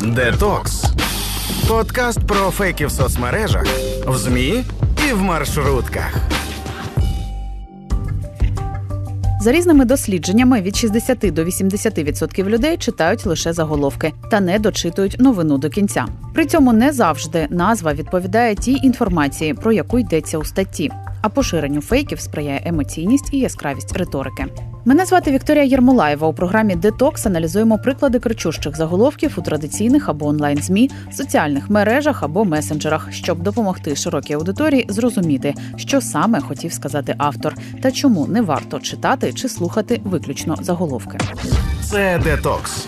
Детокс. Подкаст про фейки в соцмережах, в ЗМІ і в маршрутках. За різними дослідженнями від 60 до 80% людей читають лише заголовки та не дочитують новину до кінця. При цьому не завжди назва відповідає тій інформації, про яку йдеться у статті. А поширенню фейків сприяє емоційність і яскравість риторики. Мене звати Вікторія Єрмолаєва. У програмі Детокс аналізуємо приклади кричущих заголовків у традиційних або онлайн змі, соціальних мережах або месенджерах, щоб допомогти широкій аудиторії зрозуміти, що саме хотів сказати автор, та чому не варто читати чи слухати виключно заголовки. Це детокс.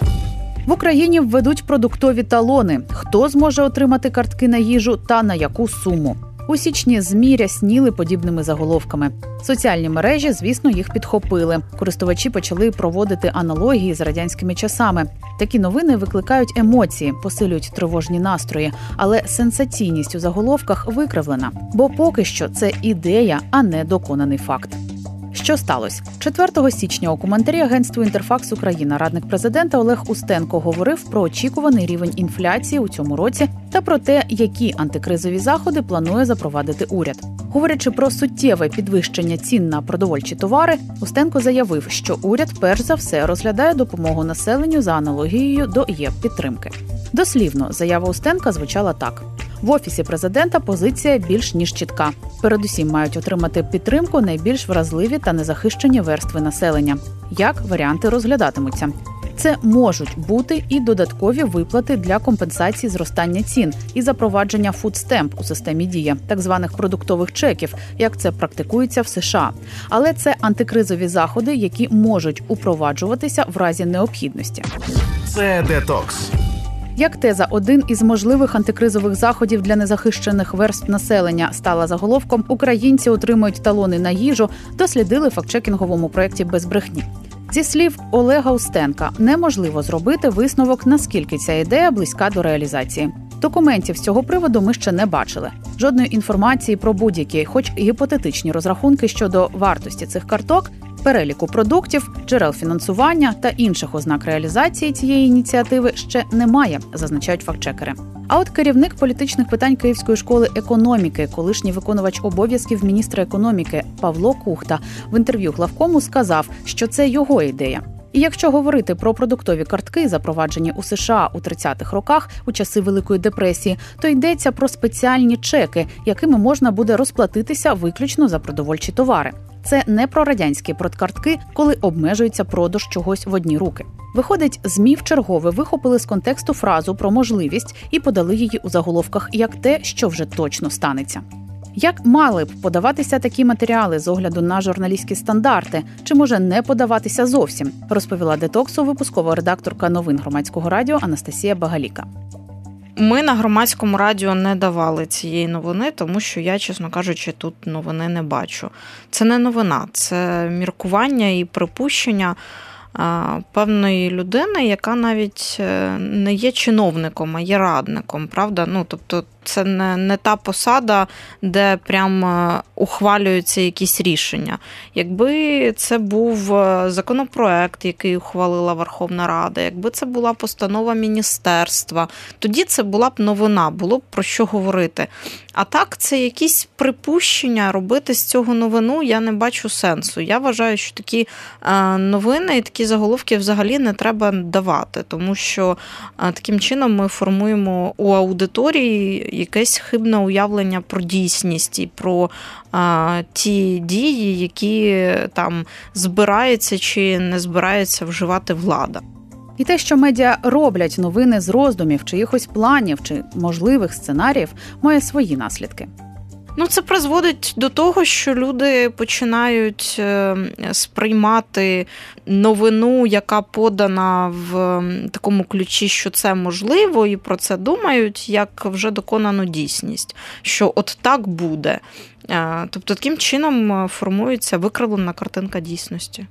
В Україні введуть продуктові талони. Хто зможе отримати картки на їжу та на яку суму? У січні змі рясніли подібними заголовками. Соціальні мережі, звісно, їх підхопили. Користувачі почали проводити аналогії з радянськими часами. Такі новини викликають емоції, посилюють тривожні настрої, але сенсаційність у заголовках викривлена. Бо поки що це ідея, а не доконаний факт. Що сталося 4 січня у коментарі агентству Інтерфакс Україна радник президента Олег Устенко говорив про очікуваний рівень інфляції у цьому році та про те, які антикризові заходи планує запровадити уряд. Говорячи про суттєве підвищення цін на продовольчі товари, Устенко заявив, що уряд перш за все розглядає допомогу населенню за аналогією до ЄП підтримки. Дослівно заява Устенка звучала так: в офісі президента позиція більш ніж чітка. Передусім мають отримати підтримку найбільш вразливі та незахищені верстви населення. Як варіанти розглядатимуться? Це можуть бути і додаткові виплати для компенсації зростання цін і запровадження food stamp у системі дія, так званих продуктових чеків, як це практикується в США. Але це антикризові заходи, які можуть упроваджуватися в разі необхідності. Це детокс. Як теза, один із можливих антикризових заходів для незахищених верств населення стала заголовком Українці отримують талони на їжу, дослідили фактчекінговому проєкті без брехні. Зі слів Олега Устенка, неможливо зробити висновок, наскільки ця ідея близька до реалізації. Документів з цього приводу ми ще не бачили. Жодної інформації про будь-які, хоч гіпотетичні розрахунки щодо вартості цих карток, переліку продуктів, джерел фінансування та інших ознак реалізації цієї ініціативи ще немає, зазначають фактчекери. А от керівник політичних питань Київської школи економіки, колишній виконувач обов'язків міністра економіки Павло Кухта в інтерв'ю главкому сказав, що це його ідея. І якщо говорити про продуктові картки, запроваджені у США у 30-х роках у часи Великої депресії, то йдеться про спеціальні чеки, якими можна буде розплатитися виключно за продовольчі товари. Це не про радянські продкартки, коли обмежується продаж чогось в одні руки. Виходить, змі в чергове вихопили з контексту фразу про можливість і подали її у заголовках як те, що вже точно станеться. Як мали б подаватися такі матеріали з огляду на журналістські стандарти, чи може не подаватися зовсім, розповіла детоксу випускова редакторка новин громадського радіо Анастасія Багаліка. Ми на громадському радіо не давали цієї новини, тому що я, чесно кажучи, тут новини не бачу. Це не новина, це міркування і припущення певної людини, яка навіть е, не є чиновником, а є радником. Правда? Ну, тобто, це не не та посада, де прям е, ухвалюються якісь рішення. Якби це був е, законопроект, який ухвалила Верховна Рада, якби це була постанова міністерства, тоді це була б новина, було б про що говорити. А так, це якісь припущення робити з цього новину. Я не бачу сенсу. Я вважаю, що такі е, новини і такі заголовки взагалі не треба давати, тому що таким чином ми формуємо у аудиторії якесь хибне уявлення про дійсність і про а, ті дії, які там збираються чи не збирається вживати влада. І те, що медіа роблять новини з роздумів, чиїхось планів чи можливих сценаріїв, має свої наслідки. Ну, це призводить до того, що люди починають е, сприймати новину, яка подана в такому ключі, що це можливо, і про це думають, як вже доконану дійсність, що от так буде. Е, тобто, таким чином е, формується викривлена картинка дійсності.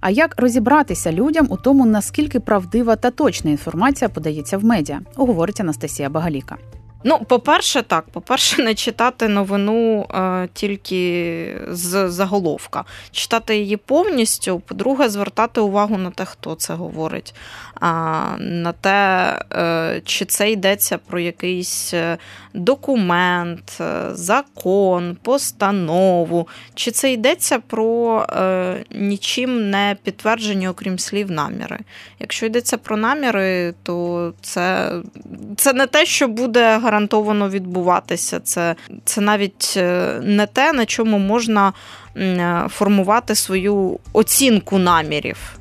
А як розібратися людям у тому, наскільки правдива та точна інформація подається в медіа, говорить Анастасія Багаліка. Ну, по-перше, так. По-перше, не читати новину е, тільки з заголовка, читати її повністю. По-друге, звертати увагу на те, хто це говорить, а на те, е, чи це йдеться про якийсь е, документ, е, закон, постанову, чи це йдеться про е, нічим не підтверджені, окрім слів, наміри. Якщо йдеться про наміри, то це, це не те, що буде гарантовано відбуватися. Це, Це навіть е, не те, на чому можна е, формувати свою оцінку намірів.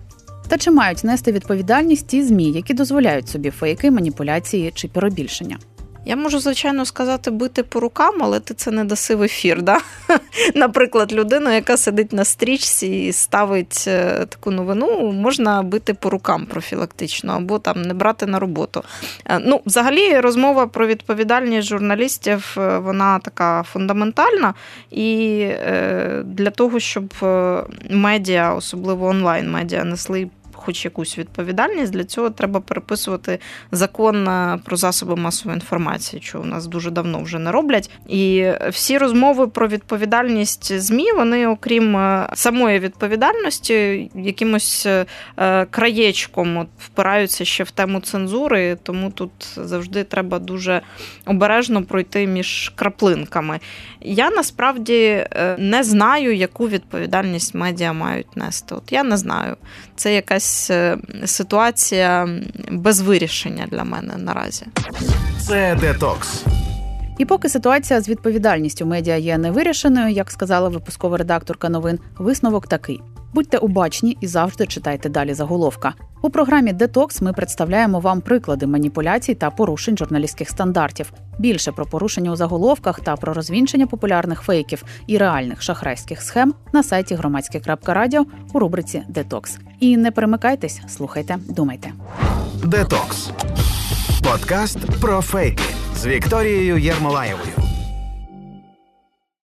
Та чи мають нести відповідальність ті змі, які дозволяють собі фейки, маніпуляції чи перебільшення? Я можу, звичайно, сказати бити по рукам, але ти це не даси в ефір. Да? Наприклад, людину, яка сидить на стрічці і ставить е, таку новину, можна бити по рукам профілактично або там не брати на роботу. Е, ну, Взагалі, розмова про відповідальність журналістів е, вона така фундаментальна. І для того, щоб медіа, особливо онлайн-медіа, несли хоч якусь відповідальність, для цього треба переписувати закон е, про засоби масової інформації, що у нас дуже давно вже не роблять. І всі розмови про відповідальність змі, вони, окрім е, самої відповідальності, якимось е, краєчком впираються ще в тему цензури, тому тут завжди треба дуже обережно пройти між краплинками. Я насправді не знаю, яку відповідальність медіа мають нести. От я не знаю. Це якась якась е, ситуація без вирішення для мене наразі. Це детокс. І поки ситуація з відповідальністю медіа є невирішеною, як сказала випускова редакторка новин, висновок такий: будьте обачні і завжди читайте далі заголовка. У програмі Детокс ми представляємо вам приклади маніпуляцій та порушень журналістських стандартів. Більше про порушення у заголовках та про розвінчення популярних фейків і реальних шахрайських схем на сайті громадське.радіо у рубриці Детокс. І не перемикайтесь, слухайте, думайте. Детокс подкаст про фейки з Вікторією Єрмолаєвою.